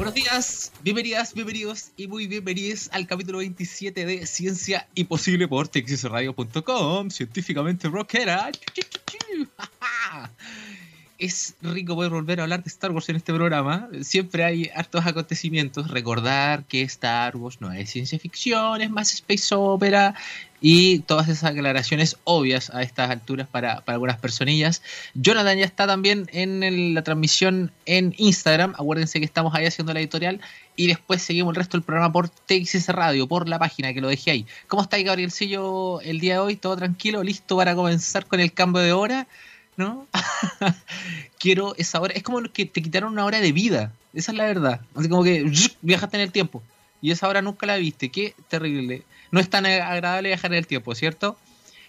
Buenos días, bienvenidas, bienvenidos y muy bienvenidos al capítulo 27 de Ciencia Imposible por texasradio.com, científicamente rockera. Es rico poder volver a hablar de Star Wars en este programa. Siempre hay hartos acontecimientos. Recordar que Star Wars no es ciencia ficción, es más space opera y todas esas aclaraciones obvias a estas alturas para, algunas personillas. Jonathan ya está también en la transmisión en Instagram. Acuérdense que estamos ahí haciendo la editorial. Y después seguimos el resto del programa por TXS Radio, por la página que lo dejé ahí. ¿Cómo está Gabrielcillo el día de hoy? ¿Todo tranquilo? ¿Listo para comenzar con el cambio de hora? ¿No? Quiero esa hora. Es como que te quitaron una hora de vida. Esa es la verdad. Así como que viajaste en el tiempo. Y esa hora nunca la viste. Qué terrible no es tan agradable viajar en el tiempo, ¿cierto?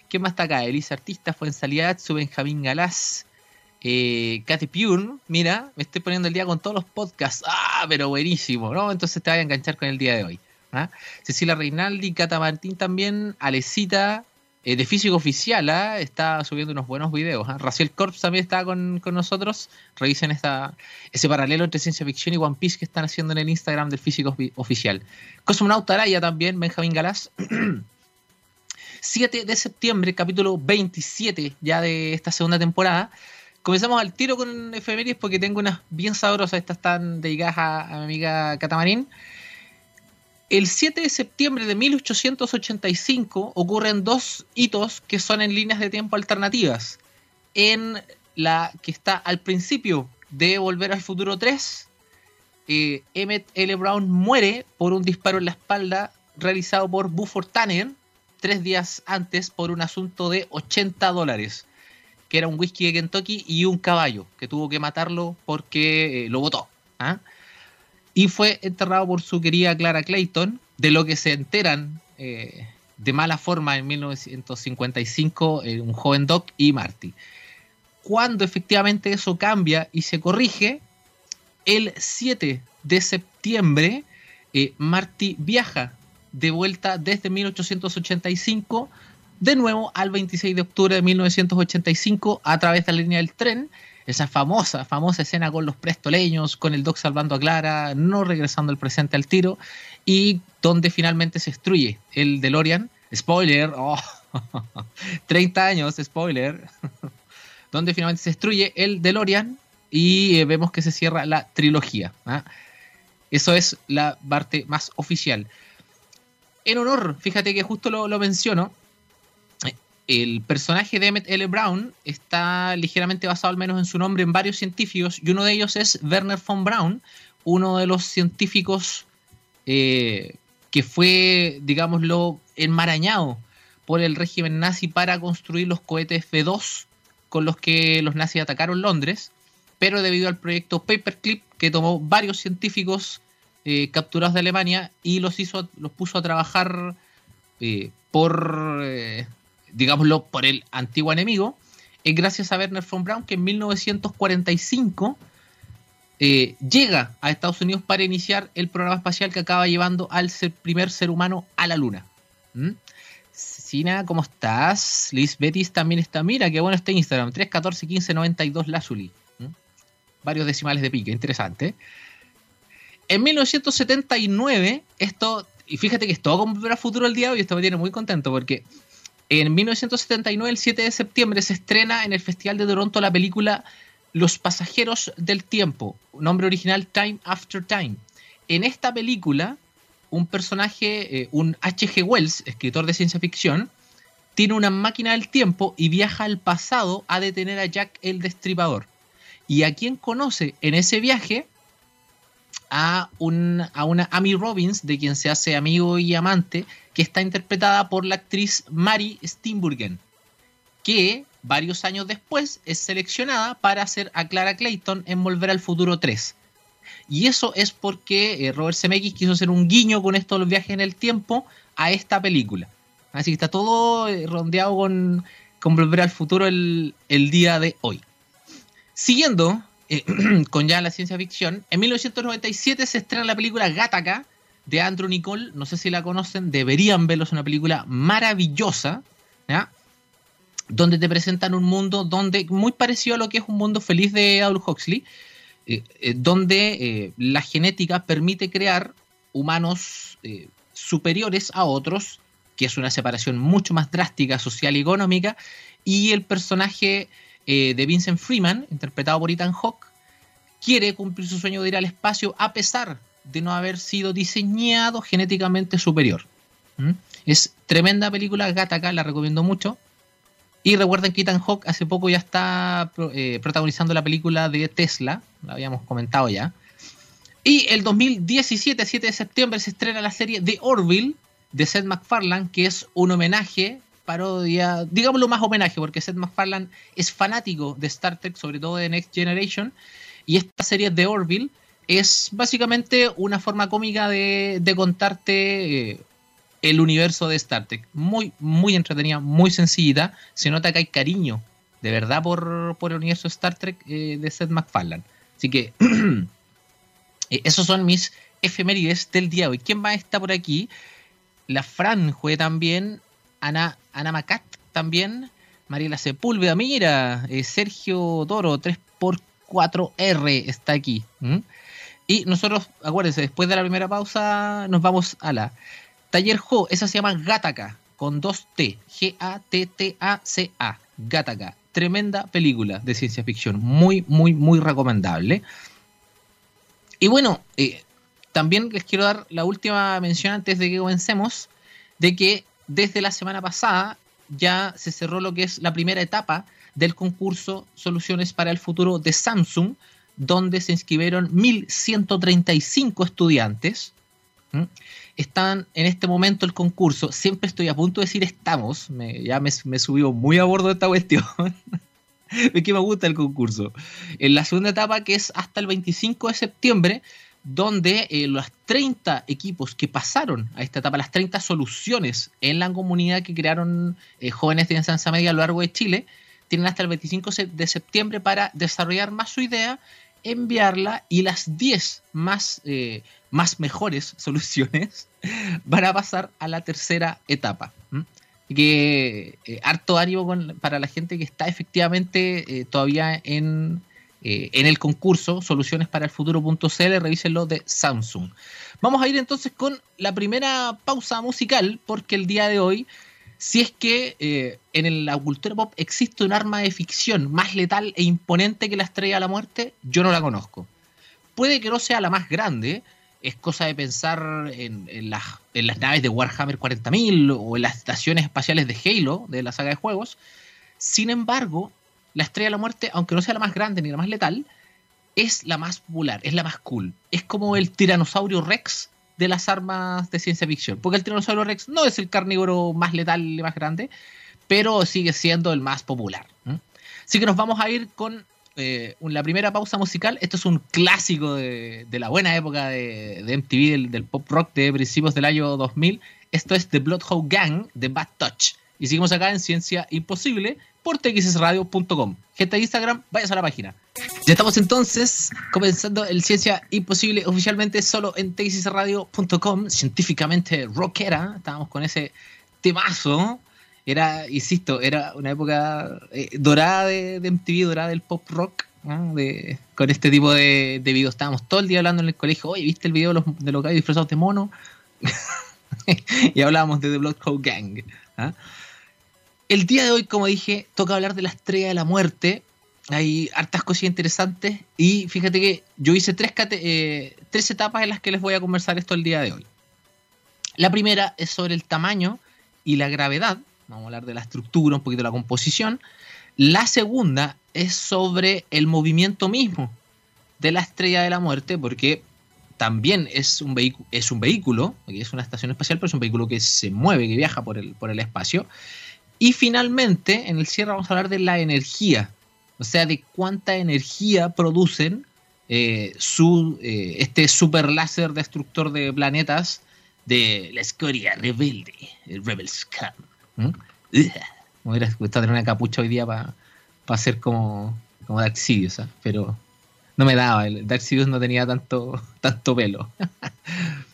¿Qué más está acá? Elisa Artista, fue en su Benjamín Galás, eh, Katy Pure, mira, me estoy poniendo el día con todos los podcasts. Ah, pero buenísimo, ¿no? Entonces te voy a enganchar con el día de hoy. ¿ah? Cecilia Reinaldi, Cata Martín también, Alecita, eh, de Físico Oficial, ¿ah? está subiendo unos buenos videos. ¿ah? Raciel Corps también está con, nosotros. Revisen esta, ese paralelo entre ciencia ficción y One Piece que están haciendo en el Instagram del Físico Oficial. Cosmonauta Araya también, Benjamín Galás. 7 de septiembre, capítulo 27 ya de esta segunda temporada. Comenzamos al tiro con efemérides porque tengo unas bien sabrosas. Estas están dedicadas a, a mi amiga Catamarín. El 7 de septiembre de 1885 ocurren dos hitos que son en líneas de tiempo alternativas. En la que está al principio de Volver al Futuro 3, eh, Emmett L. Brown muere por un disparo en la espalda realizado por Buford Tanner tres días antes por un asunto de 80 dólares, que era un whisky de Kentucky y un caballo, que tuvo que matarlo porque eh, lo votó. ¿ah? Y fue enterrado por su querida Clara Clayton, de lo que se enteran eh, de mala forma en 1955 eh, un joven Doc y Marty. Cuando efectivamente eso cambia y se corrige, el 7 de septiembre eh, Marty viaja de vuelta desde 1885 de nuevo al 26 de octubre de 1985 a través de la línea del tren esa famosa, famosa escena con los prestoleños, con el Doc salvando a Clara, no regresando al presente al tiro, y donde finalmente se destruye el DeLorean. Spoiler, 30 años, spoiler. donde finalmente se destruye el DeLorean y eh, vemos que se cierra la trilogía. ¿ah? Eso es la parte más oficial. En honor, fíjate que justo lo, lo menciono, el personaje de Emmett L. Brown está ligeramente basado al menos en su nombre en varios científicos y uno de ellos es Werner von Braun, uno de los científicos eh, que fue, digámoslo, enmarañado por el régimen nazi para construir los cohetes V2 con los que los nazis atacaron Londres, pero debido al proyecto Paperclip que tomó varios científicos eh, capturados de Alemania y los hizo, los puso a trabajar eh, por digámoslo, por el antiguo enemigo, es gracias a Werner von Braun que en 1945 eh, llega a Estados Unidos para iniciar el programa espacial que acaba llevando al primer ser humano a la Luna. ¿Mm? Sina, ¿cómo estás? Liz Betis también está. Mira, qué bueno este Instagram. 314 15 92 Lazuli. Varios decimales de pique, interesante. En 1979, esto, y fíjate que es todo como futuro el día de hoy, esto me tiene muy contento porque en 1979, el 7 de septiembre, se estrena en el Festival de Toronto la película Los Pasajeros del Tiempo, nombre original Time After Time. En esta película, un personaje, eh, un H.G. Wells, escritor de ciencia ficción, tiene una máquina del tiempo y viaja al pasado a detener a Jack el Destripador. Y a quien conoce en ese viaje a, a una Amy Robbins, de quien se hace amigo y amante, está interpretada por la actriz Mary Steenburgen, que varios años después es seleccionada para hacer a Clara Clayton en Volver al Futuro 3. Y eso es porque eh, Robert Zemeckis quiso hacer un guiño con esto de los viajes en el tiempo a esta película. Así que está todo eh, rondeado con, Volver al Futuro el, el día de hoy. Siguiendo eh, con ya la ciencia ficción, en 1997 se estrena la película Gattaca de Andrew Nicole, no sé si la conocen, deberían verlo, es una película maravillosa, donde te presentan un mundo donde muy parecido a lo que es un mundo feliz de Aldous Huxley, donde la genética permite crear humanos superiores a otros, que es una separación mucho más drástica social y económica, y el personaje de Vincent Freeman, interpretado por Ethan Hawke, quiere cumplir su sueño de ir al espacio a pesar de no haber sido diseñado genéticamente superior. ¿Mm? Es tremenda película, Gattaca, la recomiendo mucho. Y recuerden que Ethan Hawke hace poco ya está eh, protagonizando la película de Tesla, la habíamos comentado ya. Y el 2017, 7 de septiembre, se estrena la serie The Orville de Seth MacFarlane, que es un homenaje, parodia, digámoslo más homenaje, porque Seth MacFarlane es fanático de Star Trek, sobre todo de Next Generation, y esta serie de Orville es básicamente una forma cómica de, contarte eh, el universo de Star Trek. Muy, muy entretenida, muy sencillita. Se nota que hay cariño, de verdad, por, el universo de Star Trek eh, de Seth MacFarlane. Así que eh, esos son mis efemérides del día de hoy. ¿Quién más está por aquí? La Fran también. Ana, Ana Macat también. Mariela Sepúlveda, mira. Sergio Toro, 3 por 4R está aquí. Y nosotros, acuérdense, después de la primera pausa, nos vamos a la Taller Jo. Esa se llama Gataca, con dos T. G-A-T-T-A-C-A. Gataca. Tremenda película de ciencia ficción. Muy, muy, muy recomendable. Y bueno, eh, también les quiero dar la última mención antes de que comencemos, de que desde la semana pasada ya se cerró lo que es la primera etapa del concurso Soluciones para el Futuro de Samsung, donde se inscribieron 1.135 estudiantes. Están en este momento el concurso. Siempre estoy a punto de decir estamos. ya me, me subió muy a bordo de esta cuestión. es me gusta el concurso. En la segunda etapa, que es hasta el 25 de septiembre, donde eh, los 30 equipos que pasaron a esta etapa, las 30 soluciones en la comunidad que crearon eh, jóvenes de enseñanza media a lo largo de Chile, tienen hasta el 25 de septiembre para desarrollar más su idea, enviarla y las 10 más, eh, más mejores soluciones van a pasar a la tercera etapa. Que eh, harto ánimo para la gente que está efectivamente eh, todavía en, en el concurso Soluciones para el Futuro.cl, revísenlo de Samsung. Vamos a ir entonces con la primera pausa musical, porque el día de hoy si es que eh, en la cultura pop existe un arma de ficción más letal e imponente que la estrella de la muerte, yo no la conozco. Puede que no sea la más grande, es cosa de pensar en, las, naves de Warhammer 40.000 o en las estaciones espaciales de Halo, de la saga de juegos. Sin embargo, la estrella de la muerte, aunque no sea la más grande ni la más letal, es la más popular, es la más cool. Es como el tiranosaurio Rex de las armas de ciencia ficción. Porque el Tiranosaurio Rex no es el carnívoro más letal y más grande, pero sigue siendo el más popular. Así que nos vamos a ir con eh, la primera pausa musical. Esto es un clásico de, la buena época de, MTV, del, pop rock de principios del año 2000. Esto es The Bloodhound Gang de Bad Touch. Y seguimos acá en Ciencia Imposible por txsradio.com. Gente de Instagram, vayas a la página. Ya estamos entonces comenzando el Ciencia Imposible oficialmente solo en txsradio.com, científicamente rockera. Estábamos con ese temazo. Era, insisto, era una época eh, dorada de, MTV, dorada del pop rock. De, con este tipo de, videos estábamos todo el día hablando en el colegio. Oye, ¿viste el video de los, de los disfrazados de mono? y hablábamos de The Blood Code Gang. ¿ah? El día de hoy, como dije, toca hablar de la estrella de la muerte. Hay hartas cosas interesantes. Y fíjate que yo hice tres, eh, tres etapas en las que les voy a conversar esto el día de hoy. La primera es sobre el tamaño y la gravedad. Vamos a hablar de la estructura, un poquito de la composición. La segunda es sobre el movimiento mismo de la estrella de la muerte, porque también es un, es un vehículo, es una estación espacial, pero es un vehículo que se mueve, que viaja por el, por el espacio. Y finalmente, en el cierre vamos a hablar de la energía, o sea, de cuánta energía producen eh, su, eh, este super láser destructor de planetas de la escoria rebelde, el Rebel Scum. ¿Mm? Me hubiera gustado tener una capucha hoy día para hacer como, como Dark Sidious, ¿ah? pero no me daba, el Dark Sidious no tenía tanto, tanto pelo.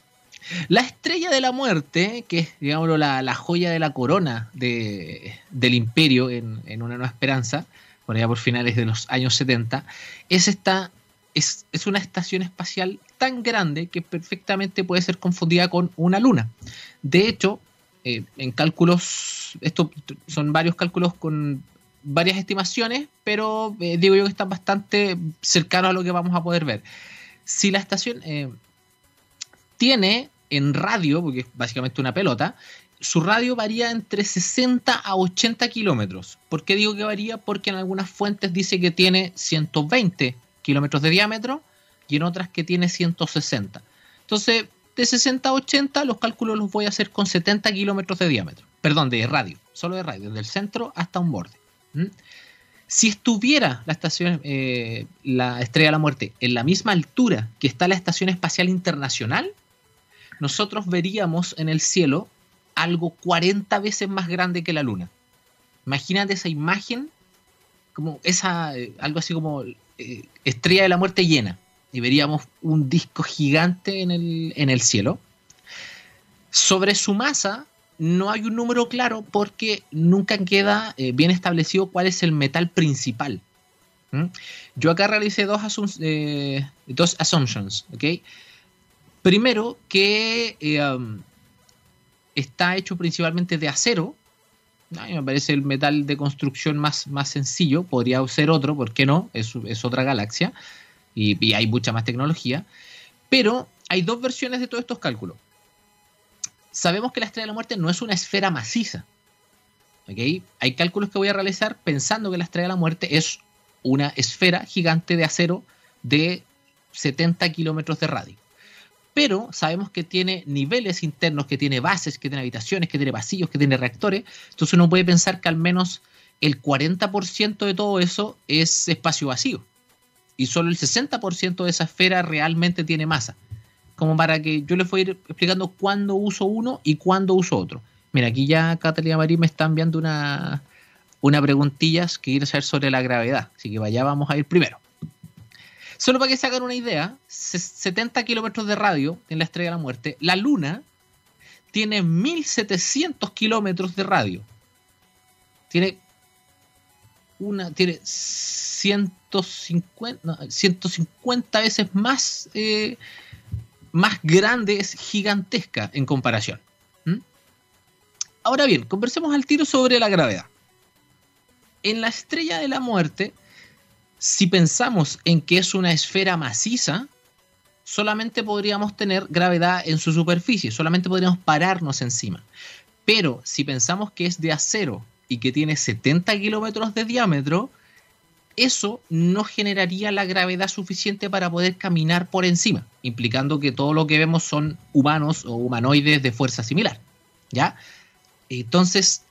La estrella de la muerte, que es, digámoslo, la, joya de la corona del imperio en, Una Nueva Esperanza, por allá por finales de los años 70, es esta es, una estación espacial tan grande que perfectamente puede ser confundida con una luna. De hecho, eh, en cálculos, esto son varios cálculos con varias estimaciones, pero eh, digo yo que están bastante cercanos a lo que vamos a poder ver. Si la estación eh, tiene en radio, porque es básicamente una pelota, su radio varía entre 60 a 80 kilómetros. ¿Por qué digo que varía? Porque en algunas fuentes dice que tiene 120 kilómetros de diámetro y en otras que tiene 160. Entonces, de 60 a 80 los cálculos los voy a hacer con 70 kilómetros de diámetro. Perdón, de radio, solo de radio, desde el centro hasta un borde. Si estuviera la estación, eh, la Estrella de la Muerte, en la misma altura que está la Estación Espacial Internacional, nosotros veríamos en el cielo algo 40 veces más grande que la Luna. Imagínate esa imagen, como esa, eh, algo así como eh, estrella de la muerte llena y veríamos un disco gigante en el, en el cielo. Sobre su masa no hay un número claro porque nunca queda eh, bien establecido cuál es el metal principal. Yo acá realicé dos, eh, dos assumptions. Primero, que um, está hecho principalmente de acero, me parece el metal de construcción más, más sencillo. Podría ser otro, ¿por qué no? Es, otra galaxia y, hay mucha más tecnología. Pero hay dos versiones de todos estos cálculos. Sabemos que la estrella de la muerte no es una esfera maciza. Hay cálculos que voy a realizar pensando que la estrella de la muerte es una esfera gigante de acero de 70 kilómetros de radio pero sabemos que tiene niveles internos, que tiene bases, que tiene habitaciones, que tiene pasillos, que tiene reactores. Entonces uno puede pensar que al menos el 40% de todo eso es espacio vacío. Y solo el 60% de esa esfera realmente tiene masa. Como para que yo les voy a ir explicando cuándo uso uno y cuándo uso otro. Mira, aquí ya Catalina Marín me está enviando una, una preguntilla que quiere saber sobre la gravedad. Así que vaya, vamos a ir primero. Solo para que se hagan una idea, 70 kilómetros de radio en la Estrella de la Muerte, la Luna tiene 1700 kilómetros de radio. Tiene una, tiene 150, 150 veces más, eh, más grande, es gigantesca en comparación. ¿Mm? Ahora bien, conversemos al tiro sobre la gravedad. En la Estrella de la Muerte, si pensamos en que es una esfera maciza, solamente podríamos tener gravedad en su superficie, solamente podríamos pararnos encima. Pero si pensamos que es de acero y que tiene 70 kilómetros de diámetro, eso no generaría la gravedad suficiente para poder caminar por encima, implicando que todo lo que vemos son humanos o humanoides de fuerza similar. ¿Ya? Entonces,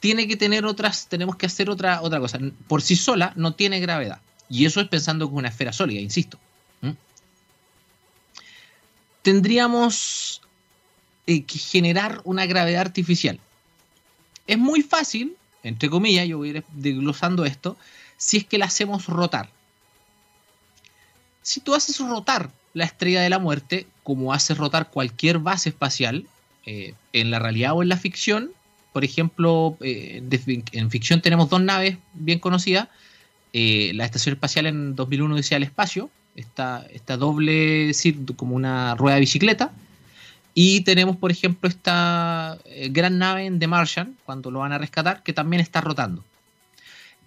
tiene que tener otras, tenemos que hacer otra, otra cosa. Por sí sola no tiene gravedad. Y eso es pensando que es una esfera sólida, insisto. ¿Mm? Tendríamos eh, que generar una gravedad artificial. Es muy fácil, entre comillas, yo voy a ir desglosando esto, si es que la hacemos rotar. Si tú haces rotar la estrella de la muerte, como haces rotar cualquier base espacial, eh, en la realidad o en la ficción, por ejemplo, eh, en ficción tenemos dos naves bien conocidas. Eh, la Estación Espacial en 2001 decía el espacio, esta, esta doble como una rueda de bicicleta. Y tenemos, por ejemplo, esta eh, gran nave en The Martian, cuando lo van a rescatar, que también está rotando.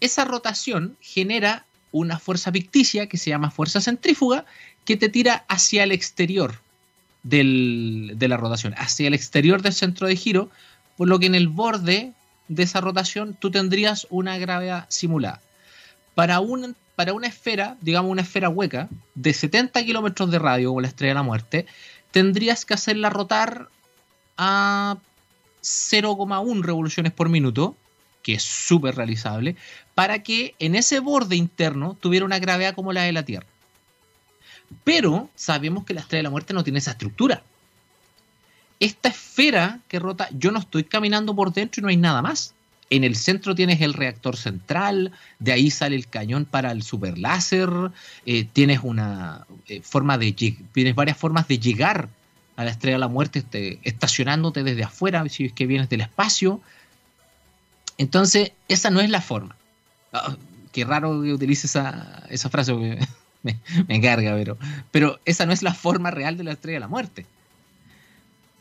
Esa rotación genera una fuerza ficticia que se llama fuerza centrífuga, que te tira hacia el exterior de la rotación, hacia el exterior del centro de giro, por lo que en el borde de esa rotación tú tendrías una gravedad simulada. Para, para una esfera, digamos una esfera hueca, de 70 kilómetros de radio, como la estrella de la muerte, tendrías que hacerla rotar a 0,1 revoluciones por minuto, que es súper realizable, para que en ese borde interno tuviera una gravedad como la de la Tierra. Pero sabemos que la estrella de la muerte no tiene esa estructura esta esfera que rota, yo no estoy caminando por dentro y no hay nada más. En el centro tienes el reactor central, de ahí sale el cañón para el super láser, eh, tienes una eh, forma de tienes varias formas de llegar a la estrella de la muerte este, estacionándote desde afuera, si es que vienes del espacio. Entonces, esa no es la forma. Ah, qué raro que utilice esa, frase, me, carga, pero, pero esa no es la forma real de la estrella de la muerte.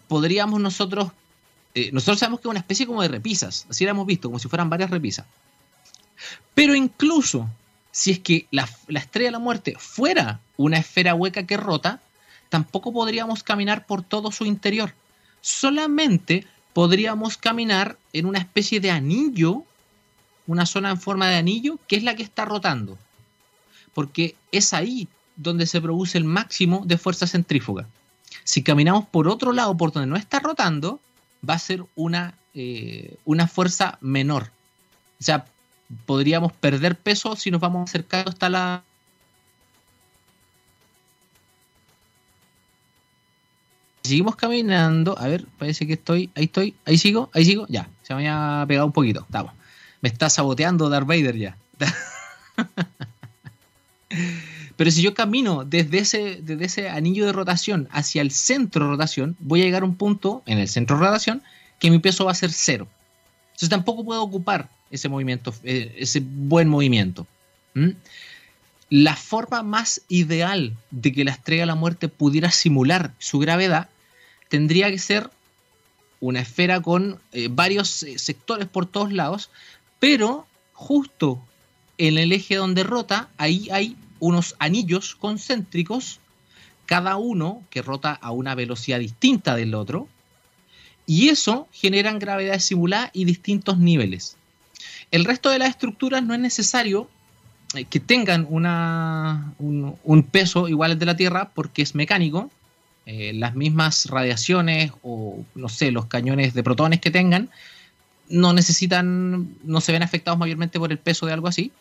Podríamos nosotros, eh, nosotros sabemos que es una especie como de repisas, así la hemos visto, como si fueran varias repisas. Pero incluso si es que la, la estrella de la muerte fuera una esfera hueca que rota, tampoco podríamos caminar por todo su interior. Solamente podríamos caminar en una especie de anillo, una zona en forma de anillo, que es la que está rotando porque es ahí donde se produce el máximo de fuerza centrífuga. Si caminamos por otro lado, por donde no está rotando, va a ser una, eh, una fuerza menor. O sea, podríamos perder peso si nos vamos acercando hasta la... Seguimos caminando. A ver, parece que estoy. Ahí estoy. Ahí sigo. Ahí sigo. Ya. Se me había pegado un poquito. Estamos. Me está saboteando Darth Vader ya. Pero si yo camino desde ese, desde ese anillo de rotación hacia el centro de rotación, voy a llegar a un punto en el centro de rotación que mi peso va a ser cero. Entonces tampoco puedo ocupar ese movimiento, eh, ese buen movimiento. La forma más ideal de que la estrella de la muerte pudiera simular su gravedad tendría que ser una esfera con eh, varios eh, sectores por todos lados, pero justo en el eje donde rota, ahí hay unos anillos concéntricos, cada uno que rota a una velocidad distinta del otro, y eso generan gravedad simulada y distintos niveles. El resto de las estructuras no es necesario eh, que tengan una, un, peso igual al de la Tierra porque es mecánico. Eh, las mismas radiaciones o, no sé, los cañones de protones que tengan no necesitan, no se ven afectados mayormente por el peso de algo así.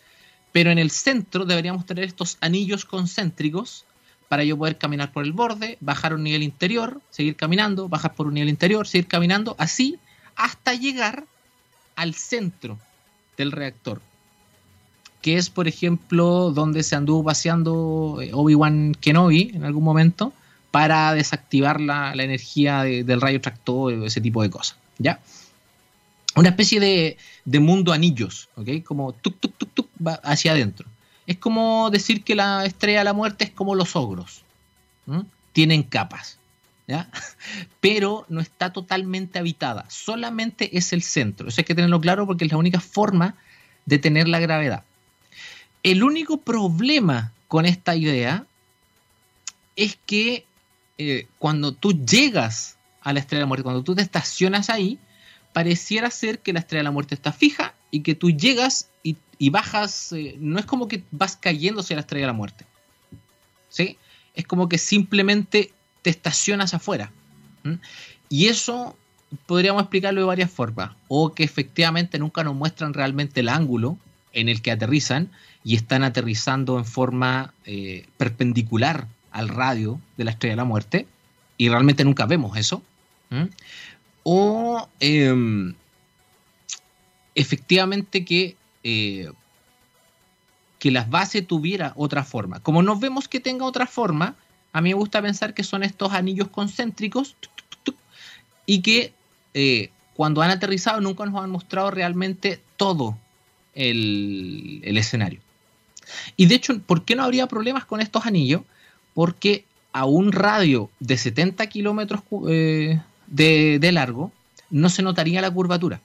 Pero en el centro deberíamos tener estos anillos concéntricos para yo poder caminar por el borde, bajar un nivel interior, seguir caminando, bajar por un nivel interior, seguir caminando, así hasta llegar al centro del reactor, que es, por ejemplo, donde se anduvo paseando eh, Obi-Wan Kenobi en algún momento para desactivar la, energía del rayo tractor, ese tipo de cosas, ¿ya? Una especie de, mundo anillos, ¿ok? Como tuk, tuk, tuk, tuk, va hacia adentro. Es como decir que la estrella de la muerte es como los ogros. Tienen capas, ¿ya? Pero no está totalmente habitada, solamente es el centro. Eso hay que tenerlo claro porque es la única forma de tener la gravedad. El único problema con esta idea es que eh, cuando tú llegas a la estrella de la muerte, cuando tú te estacionas ahí, pareciera ser que la estrella de la muerte está fija y que tú llegas y, bajas, eh, no es como que vas cayendo hacia la estrella de la muerte. ¿Sí? Es como que simplemente te estacionas afuera. Y eso podríamos explicarlo de varias formas. O que efectivamente nunca nos muestran realmente el ángulo en el que aterrizan y están aterrizando en forma eh, perpendicular al radio de la estrella de la muerte. Y realmente nunca vemos eso o em, efectivamente que, eh, que la base tuviera otra forma. Como no vemos que tenga otra forma, a mí me gusta pensar que son estos anillos concéntricos y que eh, cuando han aterrizado nunca nos han mostrado realmente todo el, escenario. Y de hecho, ¿por qué no habría problemas con estos anillos? Porque a un radio de 70 kilómetros eh, de, largo, no se notaría la curvatura.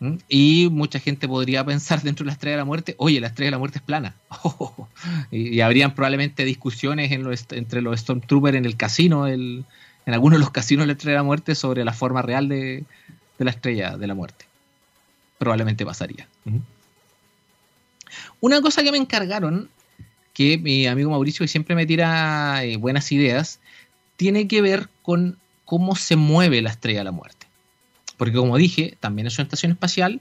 ¿Mm? Y mucha gente podría pensar dentro de la estrella de la muerte, oye, la estrella de la muerte es plana. y, habrían probablemente discusiones entre los Stormtroopers en el casino, en algunos de los casinos de la estrella de la muerte, sobre la forma real de, la estrella de la muerte. Probablemente pasaría. ¿Mm? Una cosa que me encargaron, que mi amigo Mauricio, que siempre me tira eh, buenas ideas, tiene que ver con cómo se mueve la estrella de la muerte. Porque como dije, también es una estación espacial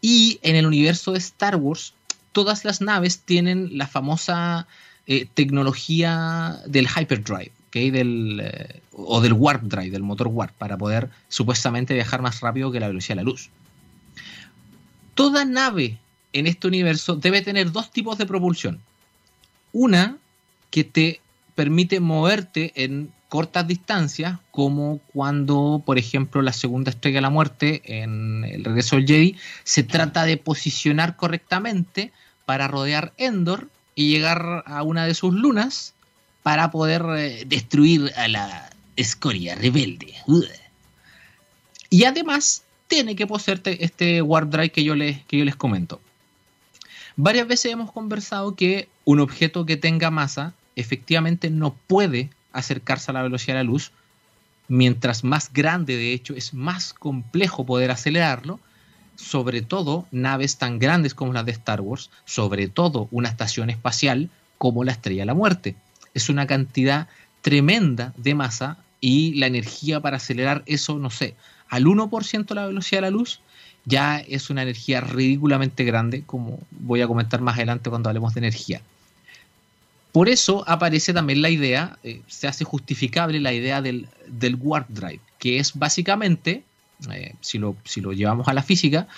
y en el universo de Star Wars todas las naves tienen la famosa eh, tecnología del hyperdrive, del, eh, o del warp drive, del motor warp, para poder supuestamente viajar más rápido que la velocidad de la luz. Toda nave en este universo debe tener dos tipos de propulsión. Una que te permite moverte en cortas distancias, como cuando, por ejemplo, la segunda estrella de la muerte en el regreso del Jedi se trata de posicionar correctamente para rodear Endor y llegar a una de sus lunas para poder eh, destruir a la escoria rebelde. Y además tiene que poseer este warp drive que yo, les, que yo les comento. Varias veces hemos conversado que un objeto que tenga masa efectivamente no puede acercarse a la velocidad de la luz. Mientras más grande, de hecho, es más complejo poder acelerarlo. Sobre todo naves tan grandes como las de Star Wars, sobre todo una estación espacial como la Estrella de la Muerte. Es una cantidad tremenda de masa y la energía para acelerar eso, no sé, al 1% la velocidad de la luz, ya es una energía ridículamente grande, como voy a comentar más adelante cuando hablemos de energía. Por eso aparece también la idea, eh, se hace justificable la idea del, warp drive, que es básicamente, eh, si, lo, si lo llevamos a la física,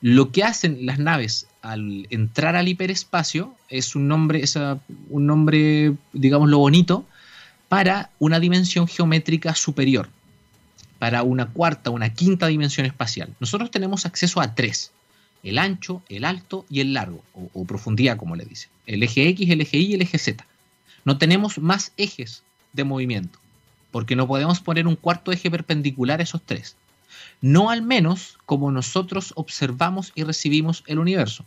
lo que hacen las naves al entrar al hiperespacio es un nombre, es un nombre, digamos, lo bonito, para una dimensión geométrica superior para una cuarta, una quinta dimensión espacial. Nosotros tenemos acceso a tres, el ancho, el alto y el largo, o, profundidad como le dice. El eje X, el eje Y y el eje Z. No tenemos más ejes de movimiento, porque no podemos poner un cuarto eje perpendicular a esos tres. No al menos como nosotros observamos y recibimos el universo.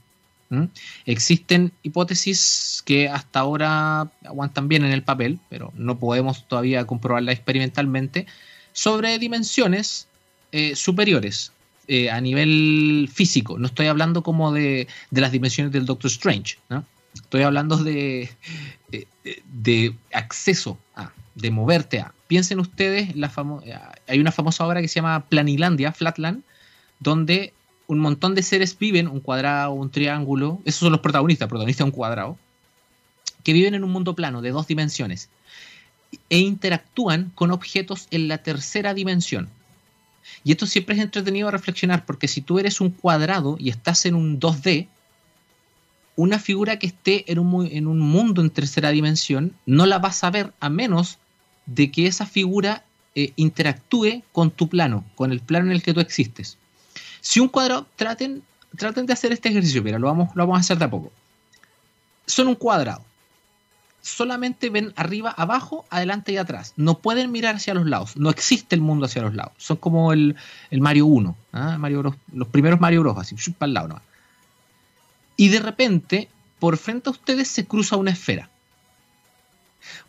Existen hipótesis que hasta ahora aguantan bien en el papel, pero no podemos todavía comprobarla experimentalmente, sobre dimensiones eh, superiores eh, a nivel físico. No estoy hablando como de, las dimensiones del Doctor Strange, Estoy hablando de, eh, de, acceso a, de moverte a. Piensen ustedes, la hay una famosa obra que se llama Planilandia, Flatland, donde un montón de seres viven, un cuadrado, un triángulo, esos son los protagonistas, protagonista un cuadrado, que viven en un mundo plano de dos dimensiones e interactúan con objetos en la tercera dimensión. Y esto siempre es entretenido a reflexionar, porque si tú eres un cuadrado y estás en un 2D, una figura que esté en un, en un mundo en tercera dimensión no la vas a ver a menos de que esa figura eh, interactúe con tu plano, con el plano en el que tú existes. Si un cuadrado, traten, traten de hacer este ejercicio, mira, lo vamos, lo vamos a hacer de a poco. Son un cuadrado solamente ven arriba, abajo, adelante y atrás. No pueden mirar hacia los lados. No existe el mundo hacia los lados. Son como el, Mario 1, ¿ah? Mario los primeros Mario Bros, así, para el lado. Y de repente, por frente a ustedes se cruza una esfera.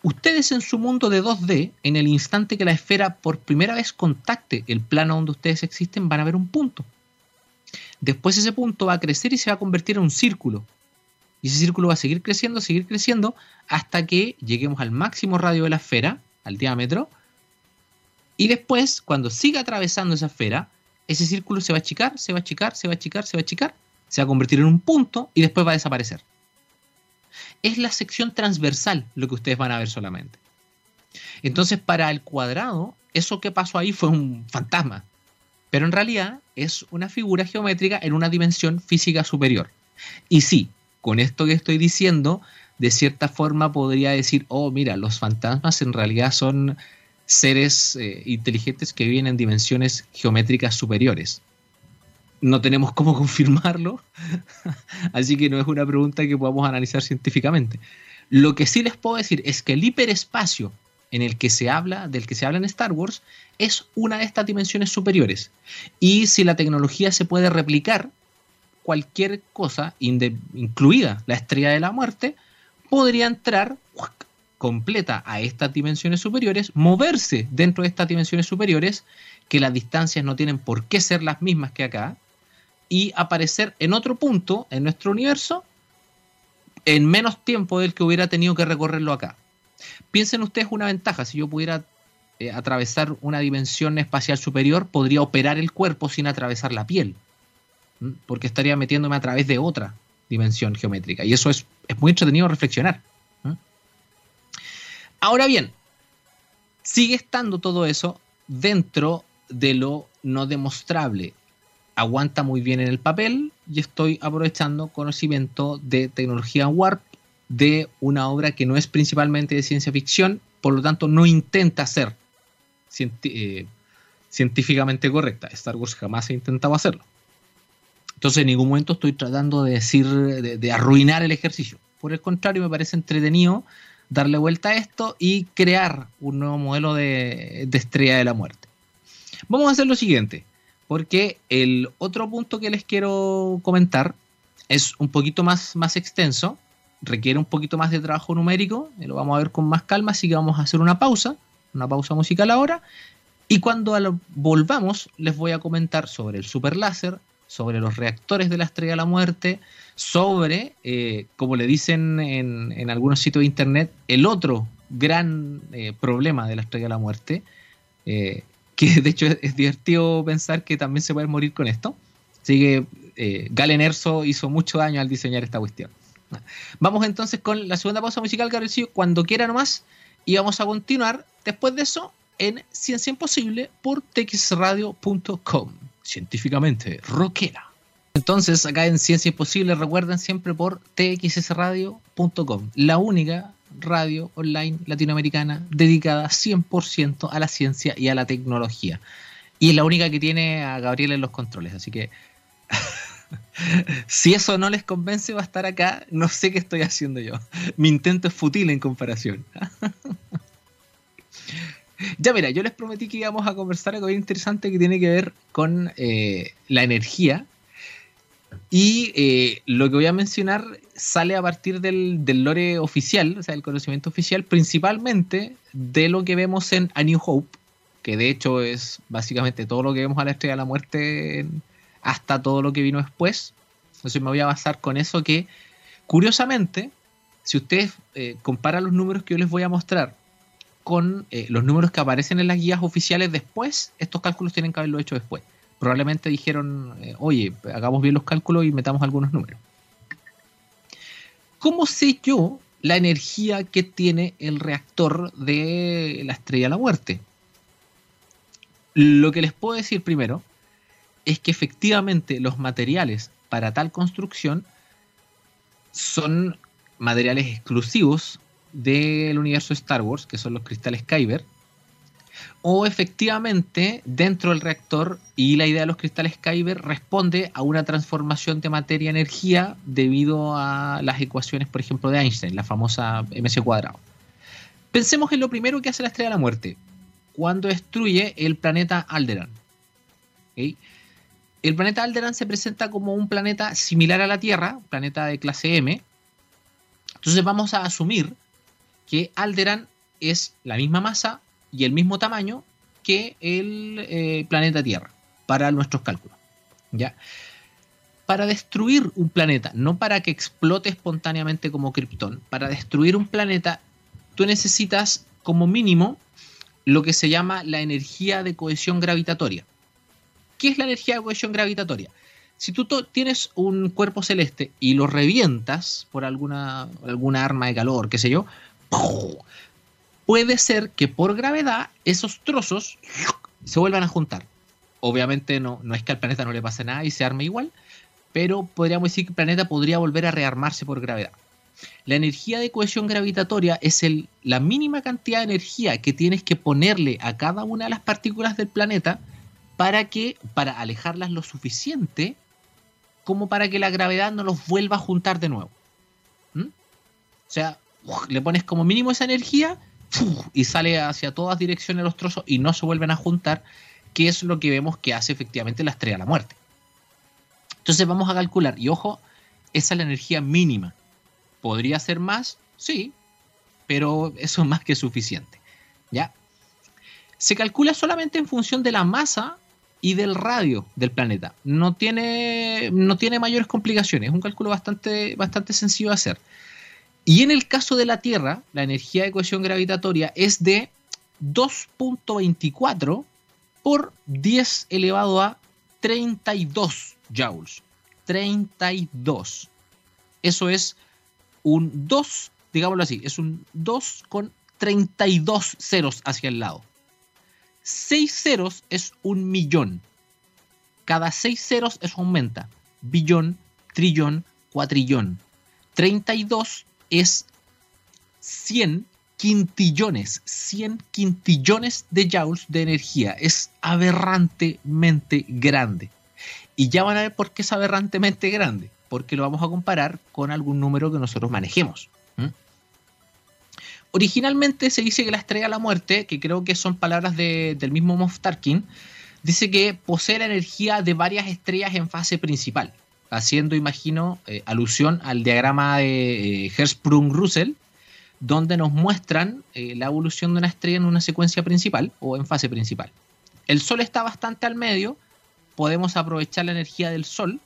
Ustedes en su mundo de 2D, en el instante que la esfera por primera vez contacte el plano donde ustedes existen, van a ver un punto. Después ese punto va a crecer y se va a convertir en un círculo. Y ese círculo va a seguir creciendo, seguir creciendo, hasta que lleguemos al máximo radio de la esfera, al diámetro. Y después, cuando siga atravesando esa esfera, ese círculo se va a achicar, se va a achicar, se va a achicar, se va a achicar, se va a convertir en un punto y después va a desaparecer. Es la sección transversal lo que ustedes van a ver solamente. Entonces, para el cuadrado, eso que pasó ahí fue un fantasma. Pero en realidad es una figura geométrica en una dimensión física superior. Y sí, con esto que estoy diciendo, de cierta forma podría decir, oh, mira, los fantasmas en realidad son seres eh, inteligentes que viven en dimensiones geométricas superiores. No tenemos cómo confirmarlo, así que no es una pregunta que podamos analizar científicamente. Lo que sí les puedo decir es que el hiperespacio en el que se habla, del que se habla en Star Wars, es una de estas dimensiones superiores. Y si la tecnología se puede replicar, cualquier cosa, incluida la estrella de la muerte, podría entrar completa a estas dimensiones superiores, moverse dentro de estas dimensiones superiores, que las distancias no tienen por qué ser las mismas que acá, y aparecer en otro punto en nuestro universo en menos tiempo del que hubiera tenido que recorrerlo acá. Piensen ustedes una ventaja, si yo pudiera eh, atravesar una dimensión espacial superior, podría operar el cuerpo sin atravesar la piel porque estaría metiéndome a través de otra dimensión geométrica. Y eso es, muy entretenido reflexionar. Ahora bien, sigue estando todo eso dentro de lo no demostrable. Aguanta muy bien en el papel y estoy aprovechando conocimiento de tecnología Warp de una obra que no es principalmente de ciencia ficción, por lo tanto no intenta ser eh, científicamente correcta. Star Wars jamás ha intentado hacerlo. Entonces en ningún momento estoy tratando de decir, de, arruinar el ejercicio, Por el contrario, me parece entretenido darle vuelta a esto y crear un nuevo modelo de, estrella de la muerte. Vamos a hacer lo siguiente, porque el otro punto que les quiero comentar es un poquito más, extenso, requiere un poquito más de trabajo numérico, y lo vamos a ver con más calma, así que vamos a hacer una pausa, una pausa musical ahora, y cuando volvamos les voy a comentar sobre el super láser, sobre los reactores de la estrella de la muerte, sobre, eh, como le dicen en, algunos sitios de internet, el otro gran eh, problema de la estrella de la muerte, eh, que de hecho es, divertido pensar que también se puede morir con esto. Así que Galen Erso hizo mucho daño al diseñar esta cuestión. Vamos entonces con la segunda pausa musical, Gabrielcillo, cuando quiera nomás, y vamos a continuar después de eso en Ciencia Imposible por texradio.com científicamente rockera. Entonces, acá en Ciencia Imposible, recuerden siempre por txsradio.com, la única radio online latinoamericana dedicada 100% a la ciencia y a la tecnología. Y es la única que tiene a Gabriel en los controles, así que si eso no les convence, va a estar acá. No sé qué estoy haciendo yo. Mi intento es fútil en comparación. Ya mira, yo les prometí que íbamos a conversar algo bien interesante que tiene que ver con eh, la energía. Y eh, lo que voy a mencionar sale a partir del, lore oficial, o sea, el conocimiento oficial, principalmente de lo que vemos en A New Hope, que de hecho es básicamente todo lo que vemos a la Estrella de la Muerte hasta todo lo que vino después. Entonces me voy a basar con eso que, curiosamente, si ustedes eh, comparan los números que yo les voy a mostrar con eh, los números que aparecen en las guías oficiales después, estos cálculos tienen que haberlo hecho después. Probablemente dijeron, eh, oye, hagamos bien los cálculos y metamos algunos números. ¿Cómo sé yo la energía que tiene el reactor de la estrella la muerte? Lo que les puedo decir primero es que efectivamente los materiales para tal construcción son materiales exclusivos del universo Star Wars, que son los cristales Kyber, o efectivamente dentro del reactor y la idea de los cristales Kyber responde a una transformación de materia-energía debido a las ecuaciones, por ejemplo, de Einstein, la famosa MC cuadrado. Pensemos en lo primero que hace la Estrella de la Muerte, cuando destruye el planeta Alderan. El planeta Alderan se presenta como un planeta similar a la Tierra, planeta de clase M. Entonces vamos a asumir que Alderan es la misma masa y el mismo tamaño que el eh, planeta Tierra para nuestros cálculos. ¿ya? Para destruir un planeta, no para que explote espontáneamente como Krypton, para destruir un planeta, tú necesitas como mínimo lo que se llama la energía de cohesión gravitatoria. ¿Qué es la energía de cohesión gravitatoria? Si tú tienes un cuerpo celeste y lo revientas por alguna, alguna arma de calor, qué sé yo, puede ser que por gravedad esos trozos se vuelvan a juntar. Obviamente no, no es que al planeta no le pase nada y se arme igual, pero podríamos decir que el planeta podría volver a rearmarse por gravedad. La energía de cohesión gravitatoria es la mínima cantidad de energía que tienes que ponerle a cada una de las partículas del planeta para que para alejarlas lo suficiente como para que la gravedad no los vuelva a juntar de nuevo. ¿Mm? O sea, le pones como mínimo esa energía y sale hacia todas direcciones los trozos y no se vuelven a juntar, que es lo que vemos que hace efectivamente la estrella de la muerte. Entonces vamos a calcular, y ojo, esa es la energía mínima. ¿Podría ser más? Sí, pero eso es más que suficiente. ¿Ya? Se calcula solamente en función de la masa y del radio del planeta. No tiene, no tiene mayores complicaciones. Es un cálculo bastante, bastante sencillo de hacer. Y en el caso de la Tierra, la energía de cohesión gravitatoria es de 2.24 por 10 elevado a 32 joules. 32. Eso es un 2, digámoslo así, es un 2 con 32 ceros hacia el lado. 6 ceros es un millón. Cada 6 ceros eso aumenta. Billón, trillón, cuatrillón. 32 es 100 quintillones, 100 quintillones de joules de energía. Es aberrantemente grande. Y ya van a ver por qué es aberrantemente grande. porque lo vamos a comparar con algún número que nosotros manejemos. Originalmente se dice que la estrella de la muerte, que creo que son palabras del mismo Moff Tarkin, dice que posee la energía de varias estrellas en fase principal, haciendo, imagino, eh, alusión al diagrama de eh, Hertzsprung-Russell, donde nos muestran eh, la evolución de una estrella en una secuencia principal o en fase principal. El Sol está bastante al medio, podemos aprovechar la energía del Sol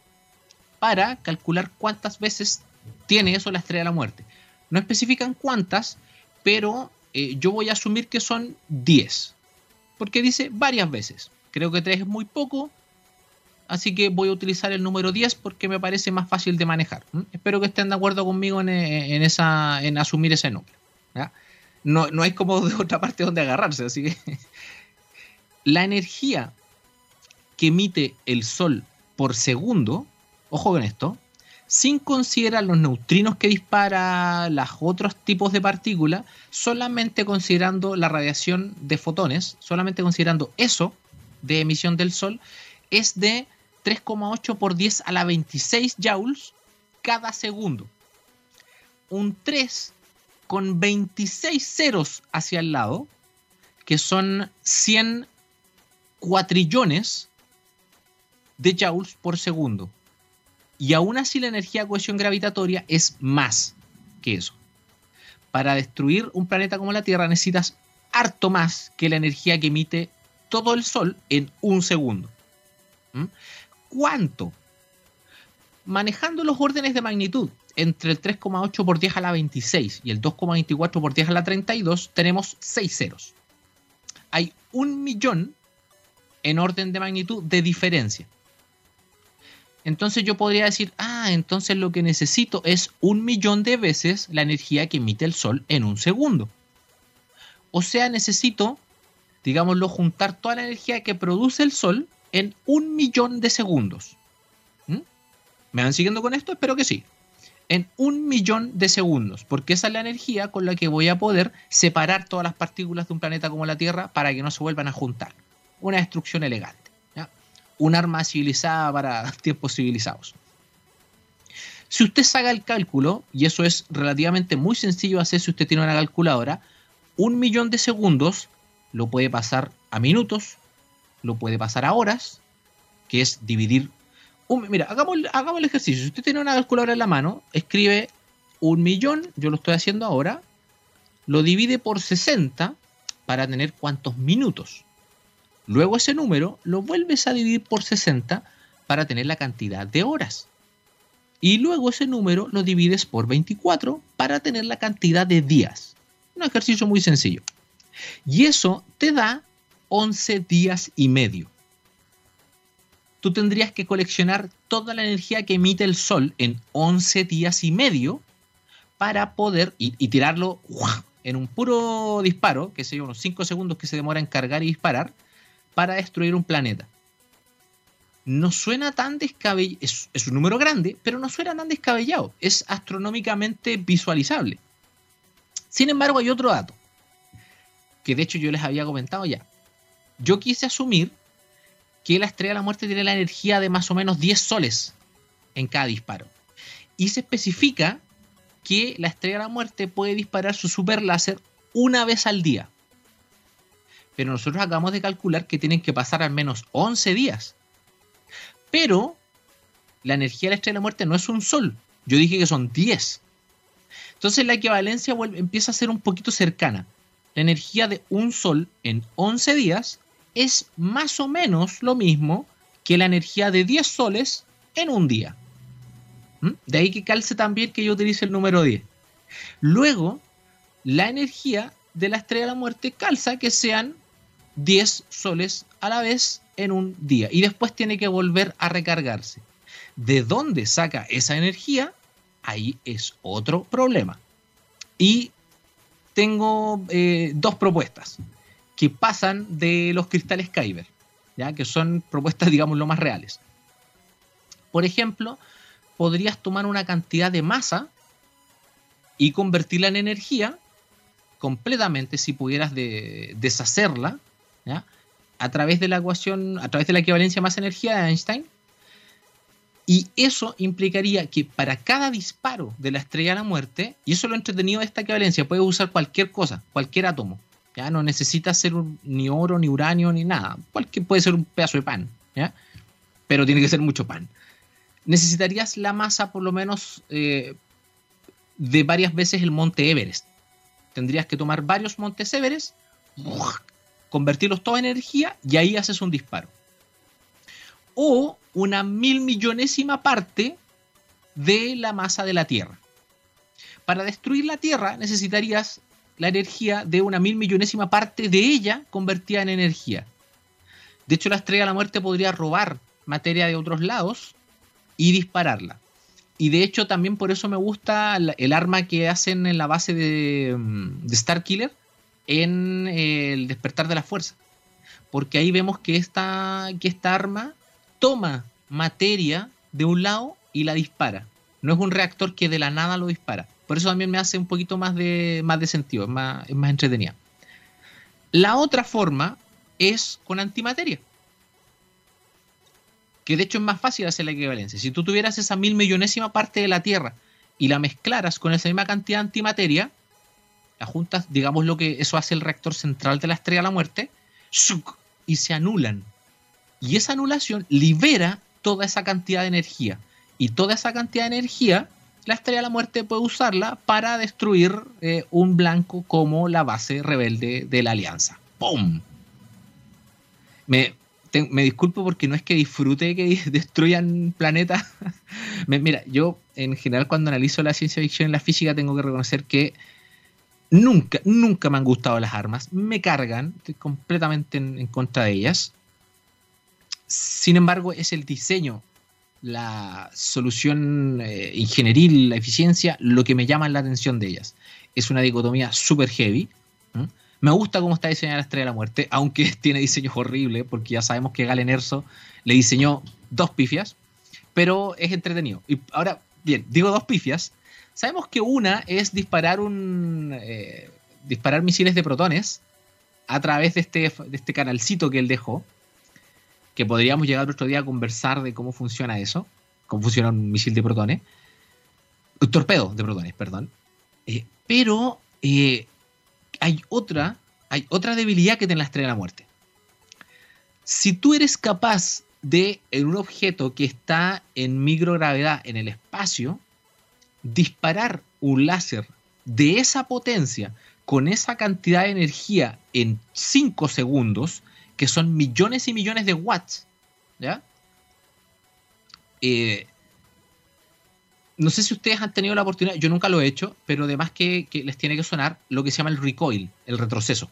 para calcular cuántas veces tiene eso la estrella de la muerte. No especifican cuántas, pero eh, yo voy a asumir que son 10, porque dice varias veces. Creo que 3 es muy poco, así que voy a utilizar el número 10 porque me parece más fácil de manejar. Espero que estén de acuerdo conmigo en, eh, esa, en asumir ese número. No, no hay como de otra parte donde agarrarse, así que la energía que emite el Sol por segundo, ojo con esto, sin considerar los neutrinos que dispara, los otros tipos de partículas, solamente considerando la radiación de fotones, solamente considerando eso de emisión del Sol, es de 3,8 por 10 a la 26 joules cada segundo. Un 3 con 26 ceros hacia el lado, que son 100 cuatrillones de joules por segundo. Y aún así la energía de cohesión gravitatoria es más que eso. Para destruir un planeta como la Tierra necesitas harto más que la energía que emite todo el Sol en un segundo. ¿Mm? ¿Cuánto? Manejando los órdenes de magnitud entre el 3,8 por 10 a la 26 y el 2,24 por 10 a la 32, tenemos 6 ceros. Hay un millón en orden de magnitud de diferencia. Entonces yo podría decir, ah, entonces lo que necesito es un millón de veces la energía que emite el Sol en un segundo. O sea, necesito, digámoslo, juntar toda la energía que produce el Sol en un millón de segundos. ¿Mm? ¿Me van siguiendo con esto? Espero que sí. En un millón de segundos, porque esa es la energía con la que voy a poder separar todas las partículas de un planeta como la Tierra para que no se vuelvan a juntar. Una destrucción elegante un arma civilizada para tiempos civilizados. Si usted saca el cálculo, y eso es relativamente muy sencillo hacer si usted tiene una calculadora, un millón de segundos lo puede pasar a minutos, lo puede pasar a horas, que es dividir. Un, mira, hagamos, hagamos el ejercicio. Si usted tiene una calculadora en la mano, escribe un millón, yo lo estoy haciendo ahora, lo divide por 60 para tener cuántos minutos. Luego ese número lo vuelves a dividir por 60 para tener la cantidad de horas. Y luego ese número lo divides por 24 para tener la cantidad de días. Un ejercicio muy sencillo. Y eso te da 11 días y medio. Tú tendrías que coleccionar toda la energía que emite el Sol en 11 días y medio para poder y, tirarlo en un puro disparo, que sería unos 5 segundos que se demora en cargar y disparar, para destruir un planeta. No suena tan descabellado, es, un número grande, pero no suena tan descabellado, es astronómicamente visualizable. Sin embargo, hay otro dato, que de hecho yo les había comentado ya. Yo quise asumir que la estrella de la muerte tiene la energía de más o menos 10 soles en cada disparo. Y se especifica que la estrella de la muerte puede disparar su super láser una vez al día pero nosotros acabamos de calcular que tienen que pasar al menos 11 días. Pero la energía de la estrella de la muerte no es un sol, yo dije que son 10. Entonces la equivalencia empieza a ser un poquito cercana. La energía de un sol en 11 días es más o menos lo mismo que la energía de 10 soles en un día. ¿Mm? De ahí que calce también que yo utilice el número 10. Luego, la energía de la estrella de la muerte calza que sean 10 soles a la vez en un día y después tiene que volver a recargarse. ¿De dónde saca esa energía? Ahí es otro problema. Y tengo eh, dos propuestas que pasan de los cristales Kyber, ¿ya? que son propuestas, digamos, lo más reales. Por ejemplo, podrías tomar una cantidad de masa y convertirla en energía completamente si pudieras deshacerla a través de la ecuación, a través de la equivalencia más energía de Einstein, Y eso implicaría que para cada disparo de la estrella de la muerte, y eso es lo entretenido de esta equivalencia, puedes usar cualquier cosa, cualquier átomo. Ya no necesita ser ni oro, ni uranio, ni nada. Cualquier, puede ser un pedazo de pan, ¿ya? pero tiene que ser mucho pan. Necesitarías la masa por lo menos eh, de varias veces el monte Everest. Tendrías que tomar varios montes Everest, convertirlos todos en energía y ahí haces un disparo o una mil millonésima parte de la masa de la Tierra. Para destruir la Tierra necesitarías la energía de una mil millonésima parte de ella convertida en energía. De hecho, la estrella de la muerte podría robar materia de otros lados y dispararla. Y de hecho, también por eso me gusta el arma que hacen en la base de, mm, de Starkiller en el despertar de la fuerza. Porque ahí vemos que esta, que esta arma toma materia de un lado y la dispara. No es un reactor que de la nada lo dispara. Por eso también me hace un poquito más de, más de sentido, es más, es más entretenida. La otra forma es con antimateria. Que de hecho es más fácil hacer la equivalencia. Si tú tuvieras esa mil millonésima parte de la Tierra y la mezclaras con esa misma cantidad de antimateria, la juntas, digamos lo que eso hace el reactor central de la estrella de la muerte, y se anulan y esa anulación libera toda esa cantidad de energía. Y toda esa cantidad de energía, la Estrella de la Muerte puede usarla para destruir eh, un blanco como la base rebelde de la Alianza. ¡Pum! Me, me disculpo porque no es que disfrute que destruyan planetas. Mira, yo en general cuando analizo la ciencia ficción y la física tengo que reconocer que nunca, nunca me han gustado las armas. Me cargan, estoy completamente en contra de ellas. Sin embargo, es el diseño, la solución eh, ingenieril, la eficiencia, lo que me llama la atención de ellas. Es una dicotomía súper heavy. Me gusta cómo está diseñada la Estrella de la Muerte, aunque tiene diseños horribles, porque ya sabemos que Galen Erso le diseñó dos pifias, pero es entretenido. Y ahora, bien, digo dos pifias. Sabemos que una es disparar un. Eh, disparar misiles de protones a través de este, de este canalcito que él dejó que podríamos llegar otro día a conversar de cómo funciona eso, cómo funciona un misil de protones, un torpedo de protones, perdón. Eh, pero eh, hay otra, hay otra debilidad que tiene la estrella de la muerte. Si tú eres capaz de, en un objeto que está en microgravedad en el espacio, disparar un láser de esa potencia con esa cantidad de energía en 5 segundos, que son millones y millones de watts, ¿ya? Eh, no sé si ustedes han tenido la oportunidad, yo nunca lo he hecho, pero además que, les tiene que sonar lo que se llama el recoil, el retroceso.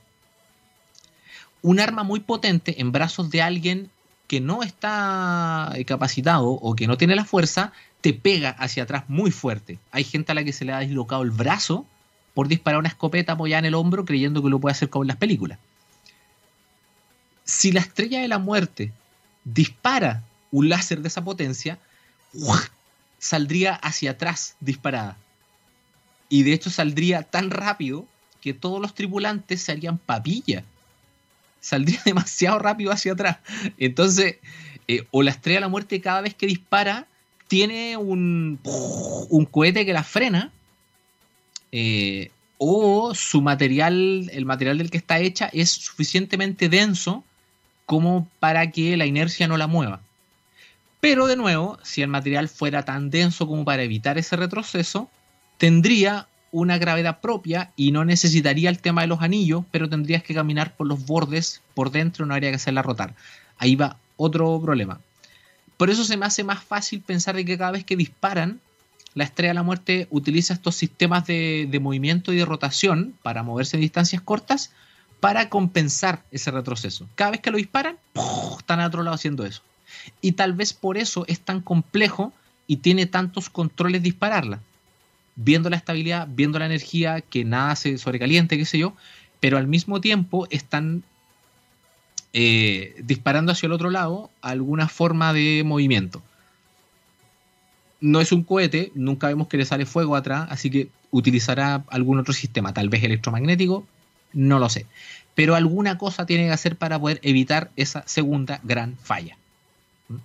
Un arma muy potente en brazos de alguien que no está capacitado o que no tiene la fuerza, te pega hacia atrás muy fuerte. Hay gente a la que se le ha dislocado el brazo por disparar una escopeta apoyada en el hombro creyendo que lo puede hacer como en las películas si la estrella de la muerte dispara un láser de esa potencia, saldría hacia atrás disparada. Y de hecho saldría tan rápido que todos los tripulantes se harían papilla. Saldría demasiado rápido hacia atrás. Entonces, eh, o la estrella de la muerte cada vez que dispara tiene un, un cohete que la frena. Eh, o su material, el material del que está hecha, es suficientemente denso como para que la inercia no la mueva. Pero de nuevo, si el material fuera tan denso como para evitar ese retroceso, tendría una gravedad propia y no necesitaría el tema de los anillos, pero tendrías que caminar por los bordes por dentro, no habría que hacerla rotar. Ahí va otro problema. Por eso se me hace más fácil pensar de que cada vez que disparan, la estrella de la muerte utiliza estos sistemas de, de movimiento y de rotación para moverse en distancias cortas, para compensar ese retroceso. Cada vez que lo disparan, están al otro lado haciendo eso. Y tal vez por eso es tan complejo y tiene tantos controles dispararla. Viendo la estabilidad, viendo la energía, que nada se sobrecaliente, qué sé yo, pero al mismo tiempo están eh, disparando hacia el otro lado alguna forma de movimiento. No es un cohete, nunca vemos que le sale fuego atrás, así que utilizará algún otro sistema, tal vez electromagnético, no lo sé. Pero alguna cosa tiene que hacer para poder evitar esa segunda gran falla. ¿Mm?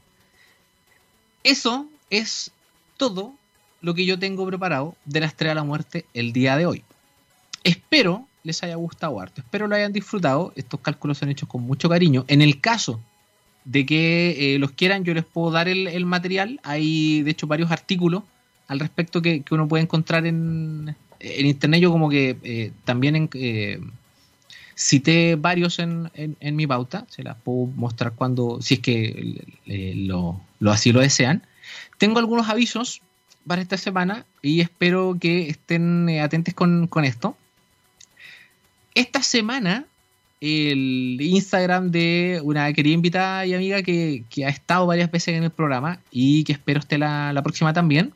Eso es todo lo que yo tengo preparado de la Estrella de la Muerte el día de hoy. Espero les haya gustado harto, espero lo hayan disfrutado. Estos cálculos son hechos con mucho cariño. En el caso de que eh, los quieran, yo les puedo dar el, material. Hay, de hecho, varios artículos al respecto que, uno puede encontrar en, internet. Yo como que eh, también eh, cité varios en, mi pauta. Se las puedo mostrar cuando, si es que lo, así lo desean. Tengo algunos avisos para esta semana y espero que estén atentos con, con esto. Esta semana el Instagram de una querida invitada y amiga que, ha estado varias veces en el programa y que espero esté la, próxima también,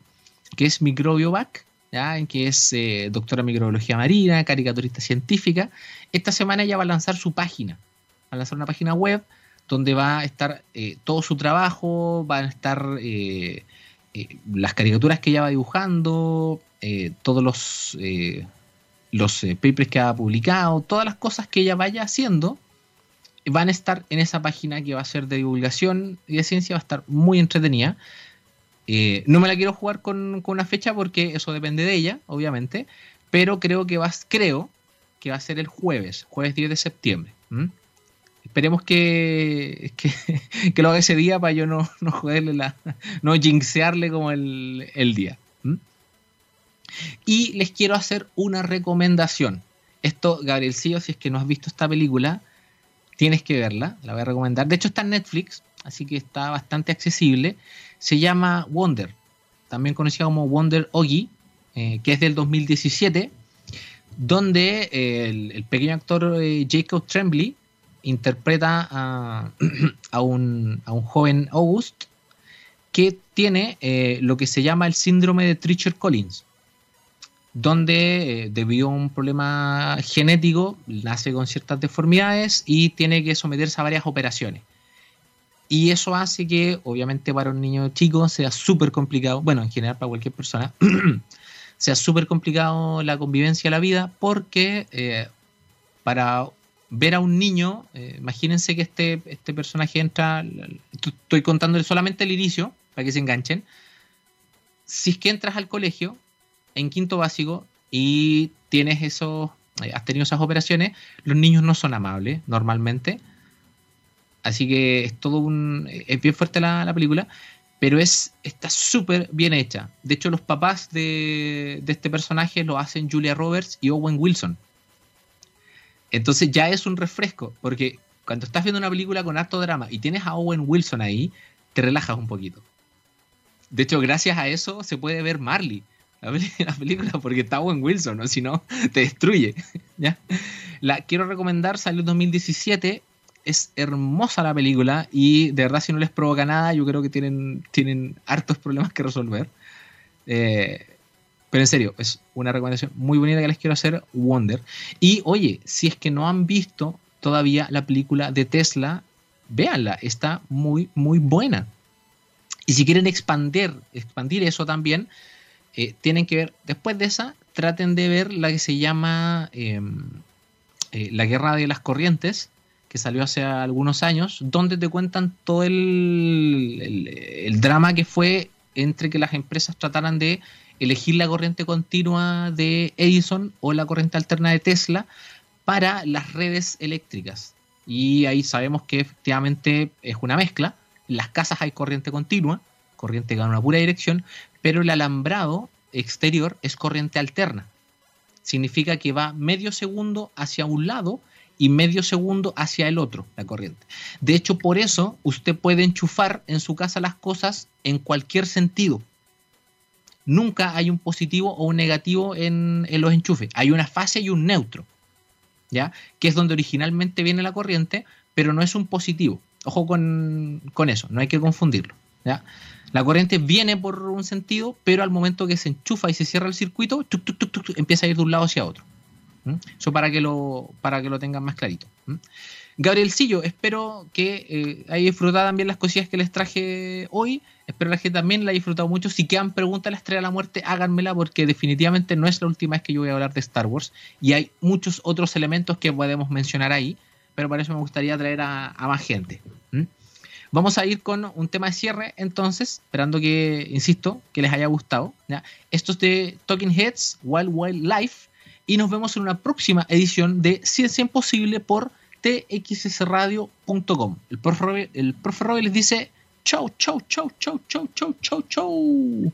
que es Microbiovac, ¿ya? que es eh, doctora en microbiología marina, caricaturista científica. Esta semana ella va a lanzar su página, va a lanzar una página web donde va a estar eh, todo su trabajo, van a estar eh, las caricaturas que ella va dibujando, todos los los papers que ha publicado, todas las cosas que ella vaya haciendo van a estar en esa página que va a ser de divulgación y de ciencia, va a estar muy entretenida. Eh, no me la quiero jugar con, una fecha porque eso depende de ella, obviamente, pero creo que va, creo que va a ser el jueves, jueves 10 de septiembre. Esperemos que, que, lo haga ese día para yo no, no joderle la, no jinxearle como el, el día. Y les quiero hacer una recomendación. Esto, Gabrielcillo, si es que no has visto esta película, tienes que verla, la voy a recomendar. De hecho está en Netflix, así que está bastante accesible. Se llama Wonder, también conocida como Wonder Ogi, eh, que es del 2017, donde el, pequeño actor eh, Jacob Tremblay interpreta a, un, joven August que tiene eh, lo que se llama el síndrome de Treacher Collins donde eh, debido a un problema genético nace con ciertas deformidades y tiene que someterse a varias operaciones. Y eso hace que, obviamente, para un niño chico sea súper complicado, bueno, en general para cualquier persona, sea súper complicado la convivencia, la vida, porque eh, para ver a un niño, eh, imagínense que este, este personaje entra, estoy contándole solamente el inicio, para que se enganchen, si es que entras al colegio, en quinto básico y tienes esos, eh, has tenido esas operaciones, los niños no son amables normalmente. Así que es todo un. Es bien fuerte la, película, pero es está súper bien hecha. De hecho, los papás de, de, este personaje lo hacen Julia Roberts y Owen Wilson. Entonces ya es un refresco, porque cuando estás viendo una película con harto drama y tienes a Owen Wilson ahí, te relajas un poquito. De hecho, gracias a eso se puede ver Marley la, película porque está Owen Wilson, ¿no? si no, te destruye. ¿ya? La quiero recomendar, salió en 2017, es hermosa la película y de verdad si no les provoca nada, yo creo que tienen, tienen hartos problemas que resolver. Eh, pero en serio, es una recomendación muy bonita que les quiero hacer, Wonder. Y oye, si es que no han visto todavía la película de Tesla, véanla, está muy, muy buena. Y si quieren expandir, expandir eso también, eh, tienen que ver, después de esa, traten de ver la que se llama em, eh, La Guerra de las Corrientes, que salió hace algunos años, donde te cuentan todo el, el, drama que fue entre que las empresas trataran de elegir la corriente continua de Edison o la corriente alterna de Tesla para las redes eléctricas. Y ahí sabemos que efectivamente es una mezcla. En las casas hay corriente continua, corriente que va en una pura dirección, pero el alambrado exterior es corriente alterna. Significa que va medio segundo hacia un lado y medio segundo hacia el otro, la corriente. De hecho, por eso usted puede enchufar en su casa las cosas en cualquier sentido. Nunca hay un positivo o un negativo en, los enchufes. Hay una fase y un neutro, ¿ya? Que es donde originalmente viene la corriente, pero no es un positivo. Ojo con, con eso, no hay que confundirlo, ¿ya? La corriente viene por un sentido, pero al momento que se enchufa y se cierra el circuito, empieza a ir de un lado hacia otro. Eso para que lo, para que lo tengan más clarito. Gabrielcillo, espero que eh, disfrutado también las cosillas que les traje hoy. Espero que también la haya disfrutado mucho. Si quedan preguntas a la estrella de la muerte, háganmela porque definitivamente no es la última vez que yo voy a hablar de Star Wars. Y hay muchos otros elementos que podemos mencionar ahí, pero para eso me gustaría traer a, más gente. Vamos a ir con un tema de cierre, entonces, esperando que, insisto, que les haya gustado. ¿ya? Esto es de Talking Heads, Wild Wild Life, y nos vemos en una próxima edición de Ciencia Imposible por txsradio.com. El profe, el Roy les dice chau, chau, chau, chau, chau, chau, chau, chau.